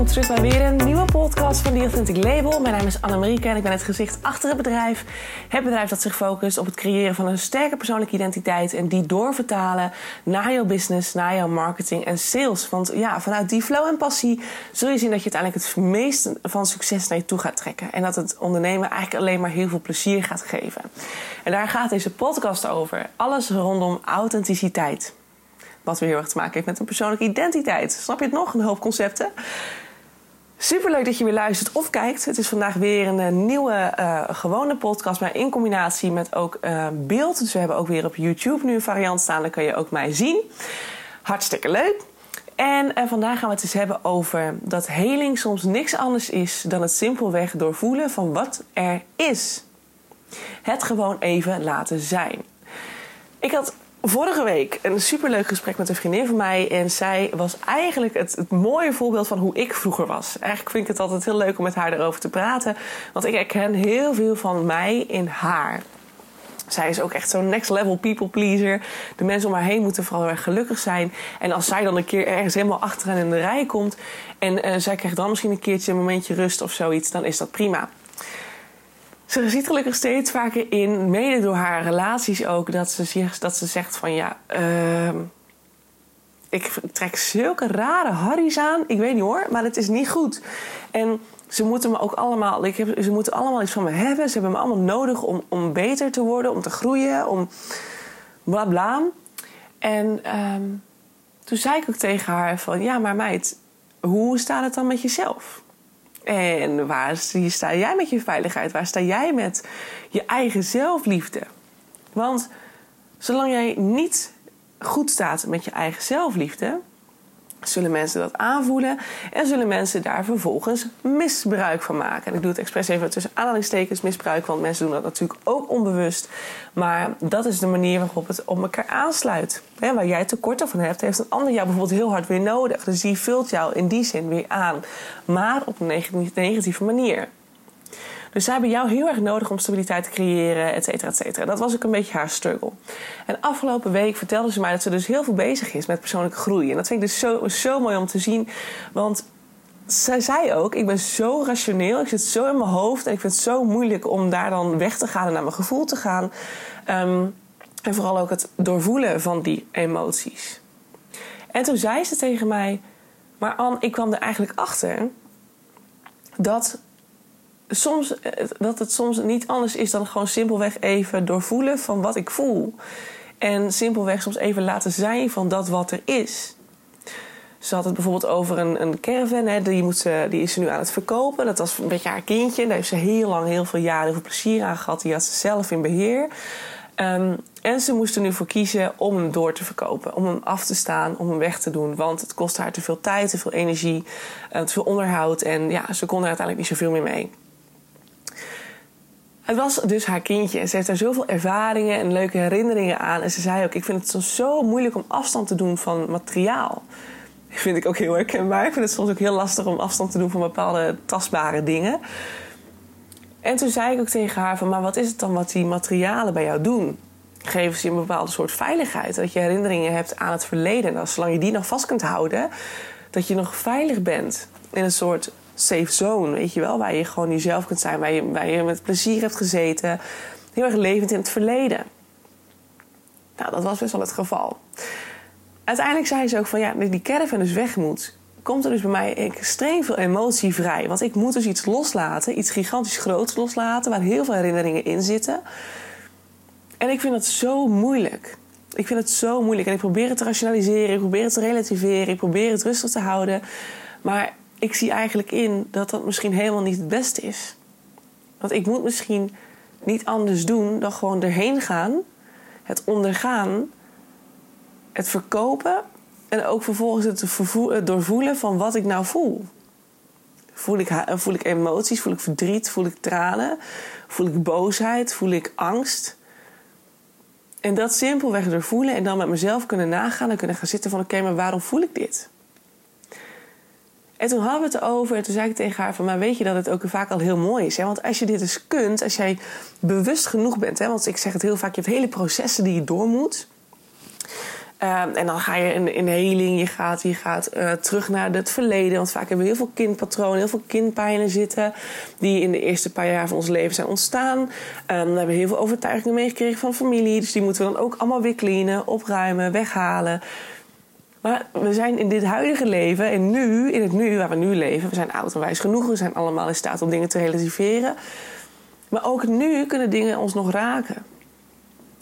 welkom terug bij weer een nieuwe podcast van The Authentic Label. Mijn naam is Annemarieke en ik ben het gezicht achter het bedrijf. Het bedrijf dat zich focust op het creëren van een sterke persoonlijke identiteit en die doorvertalen naar jouw business, naar jouw marketing en sales. Want ja, vanuit die flow en passie zul je zien dat je uiteindelijk het meest van succes naar je toe gaat trekken. En dat het ondernemen eigenlijk alleen maar heel veel plezier gaat geven. En daar gaat deze podcast over. Alles rondom authenticiteit. Wat weer heel erg te maken heeft met een persoonlijke identiteit. Snap je het nog? Een hoop concepten. Superleuk dat je weer luistert of kijkt. Het is vandaag weer een, eh, nieuwe uh, gewone podcast, maar in combinatie met ook uh, beeld. Dus we hebben ook weer op YouTube nu een variant staan. Dan kan je ook mij zien. Hartstikke leuk. En vandaag gaan we het eens hebben over dat heling soms niks anders is dan het simpelweg doorvoelen van wat er is. Het gewoon even laten zijn. Ik had vorige week een superleuk gesprek met een vriendin van mij. En zij was eigenlijk het, mooie voorbeeld van hoe ik vroeger was. Eigenlijk vind ik het altijd heel leuk om met haar erover te praten. Want ik herken heel veel van mij in haar. Zij is ook echt zo'n next level people pleaser. De mensen om haar heen moeten vooral erg gelukkig zijn. En als zij dan een keer ergens helemaal achteraan in de rij komt... en uh, zij krijgt dan misschien een keertje een momentje rust of zoiets... dan is dat prima. Ze ziet gelukkig steeds vaker in, mede door haar relaties ook, dat ze, zegt, dat ze zegt van ja, uh, ik trek zulke rare harries aan. Ik weet niet hoor, maar het is niet goed. En ze moeten me ook allemaal, ik ze moeten allemaal iets van me hebben. Ze hebben me allemaal nodig om, om beter te worden, om te groeien, om bla bla. En um, toen zei ik ook tegen haar van ja, maar meid, hoe staat het dan met jezelf? En waar sta jij met je veiligheid? Waar sta jij met je eigen zelfliefde? Want zolang jij niet goed staat met je eigen zelfliefde, zullen mensen dat aanvoelen en zullen mensen daar vervolgens misbruik van maken. En ik doe het expres even tussen aanhalingstekens misbruik, want mensen doen dat natuurlijk ook onbewust. Maar dat is de manier waarop het op elkaar aansluit. Waar jij tekorten van hebt, heeft een ander jou bijvoorbeeld heel hard weer nodig. Dus die vult jou in die zin weer aan, maar op een negatieve manier. Dus zij hebben jou heel erg nodig om stabiliteit te creëren, et cetera, et cetera. Dat was ook een beetje haar struggle. En afgelopen week vertelde ze mij dat ze dus heel veel bezig is met persoonlijke groei. En dat vind ik dus zo, zo mooi om te zien. Want zij zei ook, ik ben zo rationeel, ik zit zo in mijn hoofd... en ik vind het zo moeilijk om daar dan weg te gaan en naar mijn gevoel te gaan. Um, en vooral ook het doorvoelen van die emoties. En toen zei ze tegen mij... maar Anne, ik kwam er eigenlijk achter... dat soms, dat het soms niet anders is dan gewoon simpelweg even doorvoelen van wat ik voel. En simpelweg soms even laten zijn van dat wat er is. Ze had het bijvoorbeeld over een, een caravan. Hè, die, ze, die is ze nu aan het verkopen. Dat was een beetje haar kindje. Daar heeft ze heel lang, heel veel jaren, heel veel plezier aan gehad. Die had ze zelf in beheer. Um, en ze moest er nu voor kiezen om hem door te verkopen. Om hem af te staan, om hem weg te doen. Want het kostte haar te veel tijd, te veel energie, te veel onderhoud. En ja, ze kon er uiteindelijk niet zoveel meer mee. Het was dus haar kindje. Ze heeft daar zoveel ervaringen en leuke herinneringen aan. En ze zei ook: Ik vind het soms zo moeilijk om afstand te doen van materiaal. Dat vind ik ook heel herkenbaar. Ik vind het soms ook heel lastig om afstand te doen van bepaalde tastbare dingen. En toen zei ik ook tegen haar: van, Maar wat is het dan wat die materialen bij jou doen? Geven ze je een bepaalde soort veiligheid? Dat je herinneringen hebt aan het verleden. En zolang je die nog vast kunt houden, dat je nog veilig bent in een soort safe zone, weet je wel. Waar je gewoon jezelf kunt zijn, waar je, waar je met plezier hebt gezeten. Heel erg levend in het verleden. Nou, dat was best wel het geval. Uiteindelijk zei ze ook van ja, die caravan dus weg moet. Komt er dus bij mij extreem veel emotie vrij. Want ik moet dus iets loslaten, iets gigantisch groots loslaten, waar heel veel herinneringen in zitten. En ik vind dat zo moeilijk. Ik vind het zo moeilijk. En ik probeer het te rationaliseren, ik probeer het te relativeren, ik probeer het rustig te houden. Maar ik zie eigenlijk in dat dat misschien helemaal niet het beste is. Want ik moet misschien niet anders doen dan gewoon erheen gaan, het ondergaan, het verkopen en ook vervolgens het doorvoelen van wat ik nou voel. Voel ik, voel ik emoties, voel ik verdriet, voel ik tranen, voel ik boosheid, voel ik angst. En dat simpelweg doorvoelen en dan met mezelf kunnen nagaan en kunnen gaan zitten van oké, maar waarom voel ik dit? En toen hadden we het over en toen zei ik tegen haar van... maar weet je dat het ook vaak al heel mooi is? Hè? Want als je dit eens kunt, als jij bewust genoeg bent... Hè? want ik zeg het heel vaak, je hebt hele processen die je door moet... Ehm, en dan ga je in, in heling, je gaat, je gaat uh, terug naar het verleden. Want vaak hebben we heel veel kindpatronen, heel veel kindpijnen zitten. Die in de eerste paar jaar van ons leven zijn ontstaan. Um, dan hebben we heel veel overtuigingen meegekregen van familie. Dus die moeten we dan ook allemaal weer cleanen, opruimen, weghalen. Maar we zijn in dit huidige leven en nu, in het nu waar we nu leven, we zijn oud en wijs genoeg, we zijn allemaal in staat om dingen te relativeren. Maar ook nu kunnen dingen ons nog raken.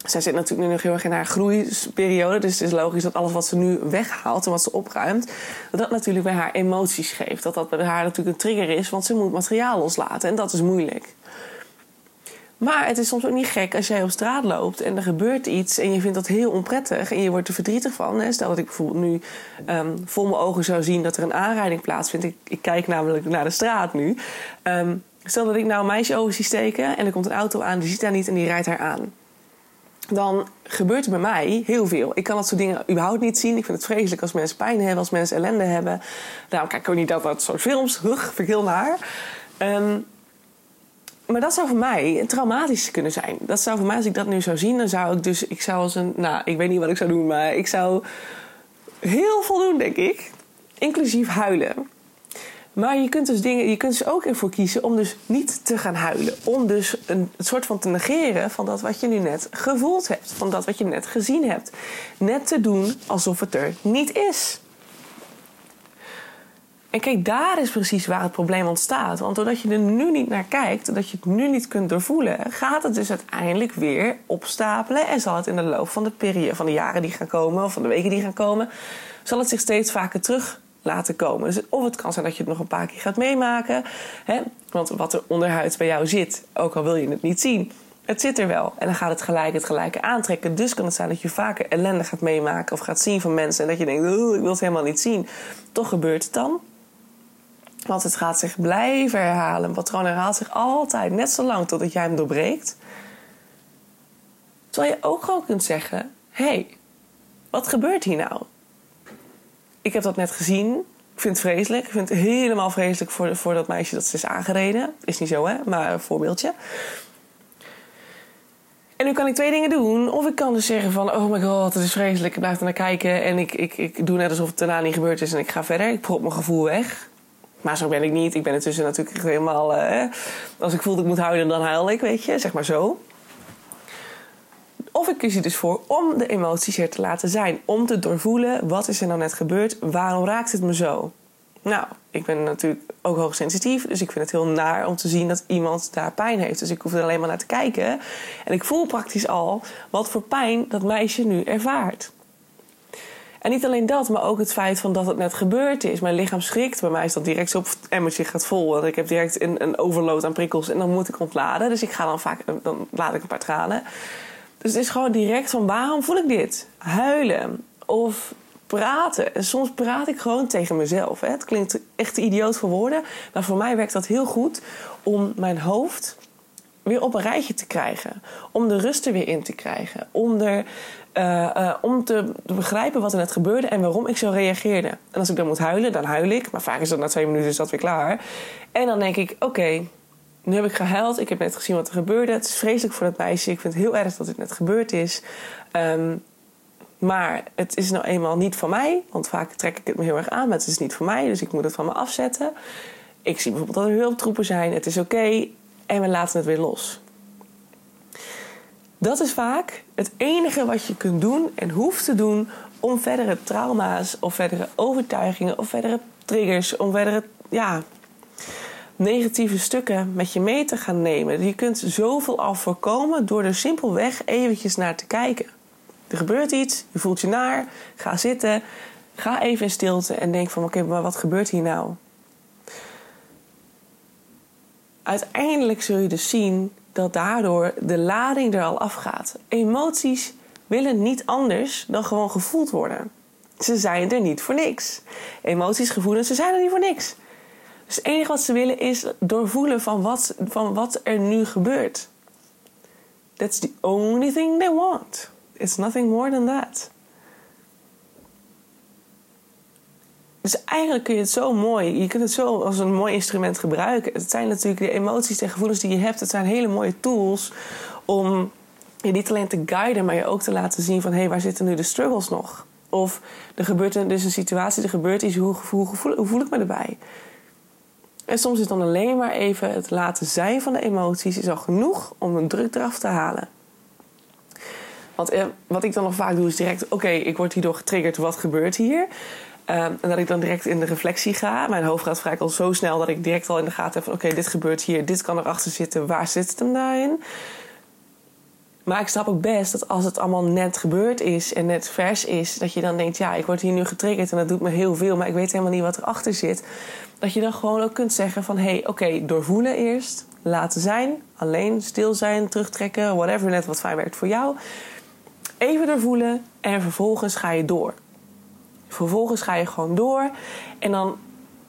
Zij zit natuurlijk nu nog heel erg in haar groeiperiode. Dus het is logisch dat alles wat ze nu weghaalt en wat ze opruimt, dat dat natuurlijk bij haar emoties geeft. Dat dat bij haar natuurlijk een trigger is, want ze moet materiaal loslaten. En dat is moeilijk. Maar het is soms ook niet gek als jij op straat loopt en er gebeurt iets en je vindt dat heel onprettig en je wordt er verdrietig van. Stel dat ik bijvoorbeeld nu um, voor mijn ogen zou zien dat er een aanrijding plaatsvindt. Ik, kijk namelijk naar de straat nu. Um, stel dat ik nou een meisje over zie steken en er komt een auto aan, die ziet haar niet en die rijdt haar aan dan gebeurt er bij mij heel veel. Ik kan dat soort dingen überhaupt niet zien. Ik vind het vreselijk als mensen pijn hebben, als mensen ellende hebben. Daarom kijk ik ook niet dat soort films. Rug, vind ik heel naar. Um, maar dat zou voor mij traumatisch kunnen zijn. Dat zou voor mij, als ik dat nu zou zien, dan zou ik dus... Ik zou als een... Nou, ik weet niet wat ik zou doen, maar ik zou heel veel doen, denk ik. Inclusief huilen. Maar je kunt dus dingen, je kunt er ook ervoor kiezen om dus niet te gaan huilen. Om dus een, soort van te negeren van dat wat je nu net gevoeld hebt. Van dat wat je net gezien hebt. Net te doen alsof het er niet is. En kijk, daar is precies waar het probleem ontstaat. Want doordat je er nu niet naar kijkt, doordat je het nu niet kunt doorvoelen, gaat het dus uiteindelijk weer opstapelen. En zal het in de loop van de periode, van de jaren die gaan komen, of van de weken die gaan komen, zal het zich steeds vaker terug laten komen. Dus of het kan zijn dat je het nog een paar keer gaat meemaken. Hè? Want wat er onderhuid bij jou zit, ook al wil je het niet zien, het zit er wel. En dan gaat het gelijk het gelijke aantrekken. Dus kan het zijn dat je vaker ellende gaat meemaken of gaat zien van mensen. En dat je denkt, ik wil het helemaal niet zien. Toch gebeurt het dan. Want het gaat zich blijven herhalen. Een patroon herhaalt zich altijd net zo lang totdat jij hem doorbreekt. Terwijl je ook gewoon kunt zeggen: hé, hey, wat gebeurt hier nou? Ik heb dat net gezien. Ik vind het vreselijk. Ik vind het helemaal vreselijk voor, dat meisje dat ze is aangereden. Is niet zo, hè? Maar een voorbeeldje. En nu kan ik twee dingen doen. Of ik kan dus zeggen van... oh my god, het is vreselijk. Ik blijf er naar kijken. En ik, ik, ik doe net alsof het daarna niet gebeurd is. En ik ga verder. Ik prop mijn gevoel weg. Maar zo ben ik niet. Ik ben intussen natuurlijk helemaal... Uh, als ik voel dat ik moet huilen, dan huil ik, weet je. Zeg maar zo. Of ik kies er dus voor om de emoties er te laten zijn. Om te doorvoelen, wat is er nou net gebeurd? Waarom raakt het me zo? Nou, ik ben natuurlijk ook hoogsensitief. Dus ik vind het heel naar om te zien dat iemand daar pijn heeft. Dus ik hoef er alleen maar naar te kijken. En ik voel praktisch al wat voor pijn dat meisje nu ervaart. En niet alleen dat, maar ook het feit van dat het net gebeurd is. Mijn lichaam schrikt. Bij mij is dat direct zo, het emmertje gaat vol. Want ik heb direct een, een overload aan prikkels en dan moet ik ontladen. Dus ik ga dan vaak, dan laat ik een paar tranen. Dus het is gewoon direct van waarom voel ik dit? Huilen of praten. En soms praat ik gewoon tegen mezelf. Hè. Het klinkt echt idioot voor woorden. Maar voor mij werkt dat heel goed om mijn hoofd weer op een rijtje te krijgen. Om de rust er weer in te krijgen. Om, er, uh, uh, om te begrijpen wat er net gebeurde en waarom ik zo reageerde. En als ik dan moet huilen, dan huil ik. Maar vaak is dat na twee minuten is dat weer klaar. En dan denk ik, oké, nu heb ik gehuild. Ik heb net gezien wat er gebeurde. Het is vreselijk voor dat meisje. Ik vind het heel erg dat dit net gebeurd is. Um, maar het is nou eenmaal niet van mij. Want vaak trek ik het me heel erg aan. Maar het is niet van mij. Dus ik moet het van me afzetten. Ik zie bijvoorbeeld dat er hulptroepen zijn. Het is oké. en we laten het weer los. Dat is vaak het enige wat je kunt doen en hoeft te doen om verdere trauma's of verdere overtuigingen of verdere triggers, om verdere ja, negatieve stukken met je mee te gaan nemen. Je kunt zoveel al voorkomen door er simpelweg eventjes naar te kijken. Er gebeurt iets, je voelt je naar, ga zitten, ga even in stilte en denk van oké, maar wat gebeurt hier nou? Uiteindelijk zul je dus zien dat daardoor de lading er al afgaat. Emoties willen niet anders dan gewoon gevoeld worden. Ze zijn er niet voor niks. Emoties, gevoelens, ze zijn er niet voor niks. Dus het enige wat ze willen is doorvoelen van wat, van wat er nu gebeurt. That's the only thing they want. It's nothing more than that. Dus eigenlijk kun je het zo mooi, je kunt het zo als een mooi instrument gebruiken. Het zijn natuurlijk de emoties en gevoelens die je hebt, het zijn hele mooie tools om je niet alleen te guiden, maar je ook te laten zien van hé, hey, waar zitten nu de struggles nog? Of er gebeurt een, dus een situatie, er gebeurt iets, hoe, hoe, hoe, hoe voel ik me erbij? En soms is dan alleen maar even het laten zijn van de emoties is al genoeg om een druk eraf te halen. Want eh, wat ik dan nog vaak doe is direct: oké, ik word hierdoor getriggerd, wat gebeurt hier? Ehm, en dat ik dan direct in de reflectie ga. Mijn hoofd gaat vaak al zo snel dat ik direct al in de gaten heb van: oké, dit gebeurt hier, dit kan erachter zitten, waar zit het hem daarin? Maar ik snap ook best dat als het allemaal net gebeurd is en net vers is, dat je dan denkt: ja, ik word hier nu getriggerd en dat doet me heel veel, maar ik weet helemaal niet wat erachter zit. Dat je dan gewoon ook kunt zeggen: van hé, hey, oké, doorvoelen eerst, laten zijn, alleen, stil zijn, terugtrekken, whatever, net wat fijn werkt voor jou. Even doorvoelen en vervolgens ga je door. Vervolgens ga je gewoon door en dan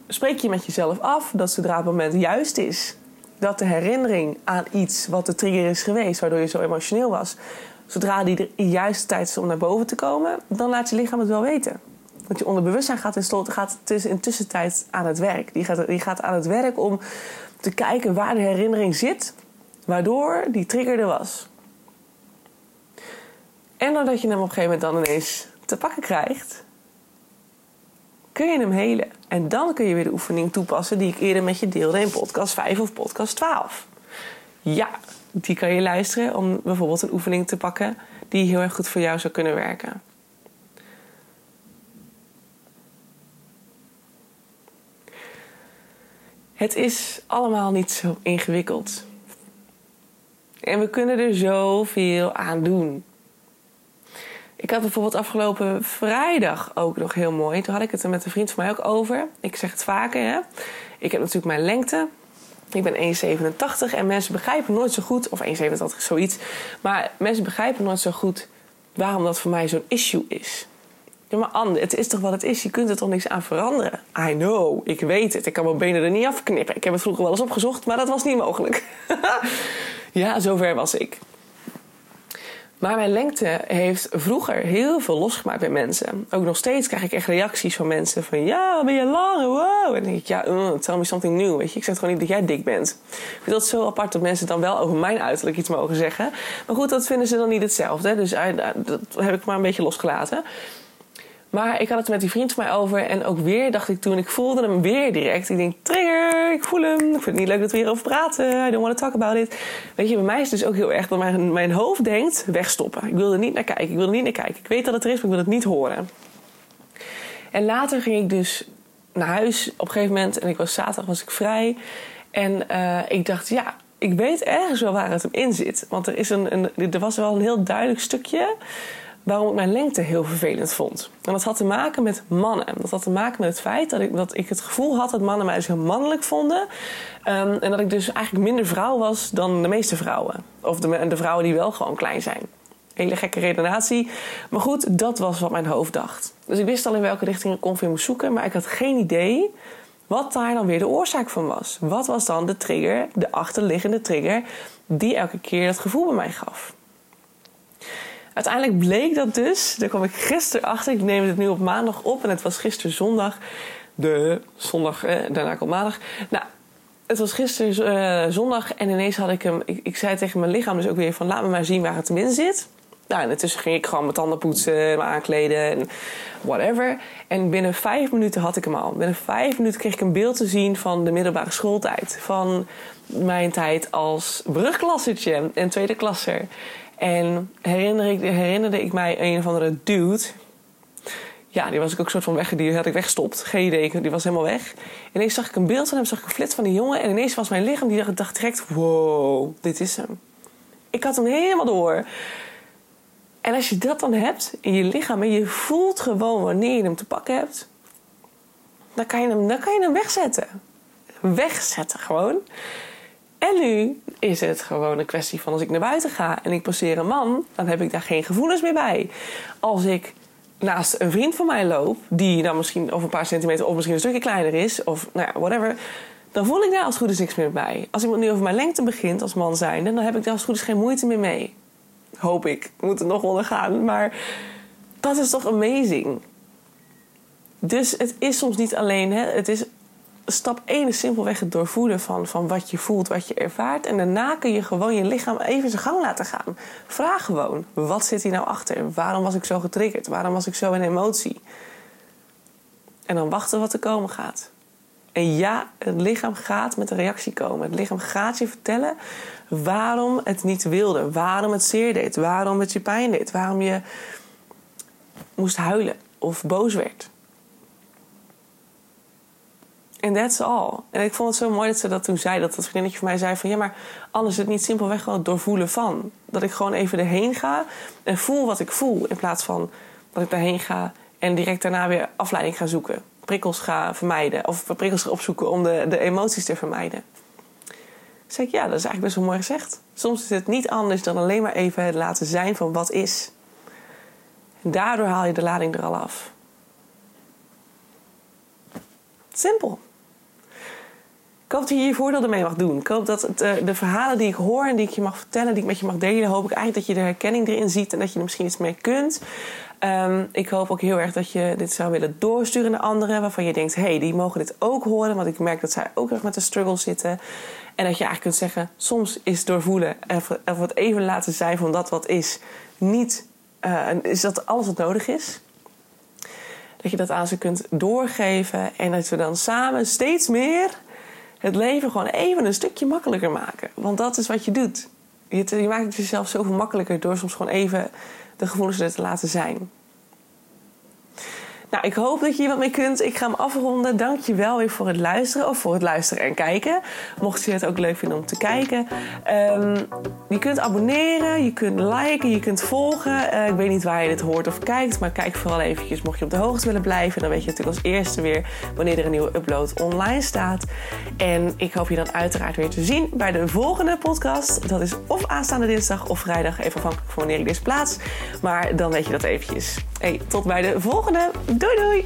spreek je met jezelf af dat zodra het moment juist is, dat de herinnering aan iets wat de trigger is geweest, waardoor je zo emotioneel was, zodra die er in juiste tijd is om naar boven te komen, dan laat je lichaam het wel weten. Want je onderbewustzijn gaat in, gaat in tussentijd aan het werk. Die gaat, die gaat aan het werk om te kijken waar de herinnering zit, waardoor die trigger er was. En doordat je hem op een gegeven moment dan ineens te pakken krijgt, kun je hem helen. En dan kun je weer de oefening toepassen die ik eerder met je deelde in podcast 5 of podcast 12. Ja, die kan je luisteren om bijvoorbeeld een oefening te pakken die heel erg goed voor jou zou kunnen werken. Het is allemaal niet zo ingewikkeld. En we kunnen er zoveel aan doen. Ik had bijvoorbeeld afgelopen vrijdag ook nog heel mooi. Toen had ik het er met een vriend van mij ook over. Ik zeg het vaker, hè. Ik heb natuurlijk mijn lengte. Ik ben 1,87 en mensen begrijpen nooit zo goed... of 1,87 zoiets. Maar mensen begrijpen nooit zo goed waarom dat voor mij zo'n issue is. Ja, maar Anne, het is toch wat het is? Je kunt er toch niks aan veranderen? I know, ik weet het. Ik kan mijn benen er niet afknippen. Ik heb het vroeger wel eens opgezocht, maar dat was niet mogelijk. ja, zover was ik. Maar mijn lengte heeft vroeger heel veel losgemaakt bij mensen. Ook nog steeds krijg ik echt reacties van mensen van... Ja, ben je lang? Wow. En dan denk ik, ja, uh, tell me something new. Weet je, ik zeg gewoon niet dat jij dik bent. Ik vind dat zo apart dat mensen dan wel over mijn uiterlijk iets mogen zeggen. Maar goed, dat vinden ze dan niet hetzelfde. Dus uh, dat heb ik maar een beetje losgelaten. Maar ik had het met die vriend van mij over. En ook weer dacht ik toen, ik voelde hem weer direct. Ik denk, trigger, ik voel hem. Ik vind het niet leuk dat we hierover praten. I don't want to talk about it. Weet je, bij mij is het dus ook heel erg dat mijn, mijn hoofd denkt, wegstoppen. Ik wil er niet naar kijken, ik wil er niet naar kijken. Ik weet dat het er is, maar ik wil het niet horen. En later ging ik dus naar huis op een gegeven moment. En ik was zaterdag was ik vrij. En uh, ik dacht, ja, ik weet ergens wel waar het hem in zit. Want er, is een, een, er was wel een heel duidelijk stukje waarom ik mijn lengte heel vervelend vond. En dat had te maken met mannen. Dat had te maken met het feit dat ik, dat ik het gevoel had dat mannen mij dus heel mannelijk vonden. Um, en dat ik dus eigenlijk minder vrouw was dan de meeste vrouwen. Of de, de vrouwen die wel gewoon klein zijn. Hele gekke redenatie. Maar goed, dat was wat mijn hoofd dacht. Dus ik wist al in welke richting ik ongeveer moest zoeken. Maar ik had geen idee wat daar dan weer de oorzaak van was. Wat was dan de trigger, de achterliggende trigger, die elke keer dat gevoel bij mij gaf? Uiteindelijk bleek dat dus, daar kwam ik gisteren achter. Ik neem het nu op maandag op en het was gisteren zondag. De zondag, eh, daarna komt maandag. Nou, het was gisteren uh, zondag en ineens had ik hem. Ik, ik, zei tegen mijn lichaam dus ook weer van laat me maar zien waar het hem in zit. Nou, en intussen ging ik gewoon mijn tanden poetsen, me aankleden en whatever. En binnen vijf minuten had ik hem al. Binnen vijf minuten kreeg ik een beeld te zien van de middelbare schooltijd. Van mijn tijd als brugklassetje en tweede klasser. En herinner ik, herinnerde ik mij een of andere dude. Ja, die was ik ook soort van weg. Die had ik weggestopt. Geen idee, die was helemaal weg. Ineens zag ik een beeld van hem, zag ik een flits van die jongen. En ineens was mijn lichaam, die dacht direct... Wow, dit is hem. Ik had hem helemaal door. En als je dat dan hebt in je lichaam... en je voelt gewoon wanneer je hem te pakken hebt... dan kan je hem, dan kan je hem wegzetten. Wegzetten gewoon. En nu is het gewoon een kwestie van als ik naar buiten ga en ik passeer een man, dan heb ik daar geen gevoelens meer bij. Als ik naast een vriend van mij loop, die dan misschien over een paar centimeter of misschien een stukje kleiner is, of nou ja, whatever, dan voel ik daar als goed is niks meer bij. Als iemand nu over mijn lengte begint als man zijnde, dan heb ik daar als goed is geen moeite meer mee. Hoop ik. Moet het nog ondergaan, maar dat is toch amazing. Dus het is soms niet alleen, hè, het is stap 1 is simpelweg het doorvoelen van, van wat je voelt, wat je ervaart. En daarna kun je gewoon je lichaam even zijn gang laten gaan. Vraag gewoon, wat zit hier nou achter? Waarom was ik zo getriggerd? Waarom was ik zo in emotie? En dan wachten wat er komen gaat. En ja, het lichaam gaat met een reactie komen. Het lichaam gaat je vertellen waarom het niet wilde. Waarom het zeer deed. Waarom het je pijn deed. Waarom je moest huilen of boos werd. En that's all. En ik vond het zo mooi dat ze dat toen zei. Dat dat vriendinnetje van mij zei van... ja, maar alles is het niet simpelweg gewoon doorvoelen van. Dat ik gewoon even erheen ga en voel wat ik voel. In plaats van dat ik daarheen ga en direct daarna weer afleiding ga zoeken. Prikkels ga vermijden. Of prikkels ga opzoeken om de, de emoties te vermijden. Dan zeg ik, ja, dat is eigenlijk best wel mooi gezegd. Soms is het niet anders dan alleen maar even het laten zijn van wat is. En daardoor haal je de lading er al af. Simpel. Ik hoop dat je hier voordeel ermee mag doen. Ik hoop dat het, eh, de verhalen die ik hoor en die ik je mag vertellen, die ik met je mag delen, hoop ik eigenlijk dat je de herkenning erin ziet en dat je er misschien iets mee kunt. Um, ik hoop ook heel erg dat je dit zou willen doorsturen naar anderen waarvan je denkt: hé, hey, die mogen dit ook horen, want ik merk dat zij ook erg met de struggle zitten. En dat je eigenlijk kunt zeggen: soms is doorvoelen of het even laten zijn van dat wat is, niet, uh, is dat alles wat nodig is dat je dat aan ze kunt doorgeven en dat we dan samen steeds meer het leven gewoon even een stukje makkelijker maken. Want dat is wat je doet. Je, je maakt het jezelf zoveel makkelijker door soms gewoon even de gevoelens er te laten zijn. Nou, ik hoop dat je hier wat mee kunt. Ik ga hem afronden. Dank je wel weer voor het luisteren of voor het luisteren en kijken. Mocht je het ook leuk vinden om te kijken. Um, je kunt abonneren, je kunt liken, je kunt volgen. Uh, ik weet niet waar je dit hoort of kijkt, maar kijk vooral eventjes mocht je op de hoogte willen blijven. Dan weet je natuurlijk als eerste weer wanneer er een nieuwe upload online staat. En ik hoop je dan uiteraard weer te zien bij de volgende podcast. Dat is of aanstaande dinsdag of vrijdag, even afhankelijk van wanneer ik deze plaats. Maar dan weet je dat eventjes. Hey, tot bij de volgende. Doei doei!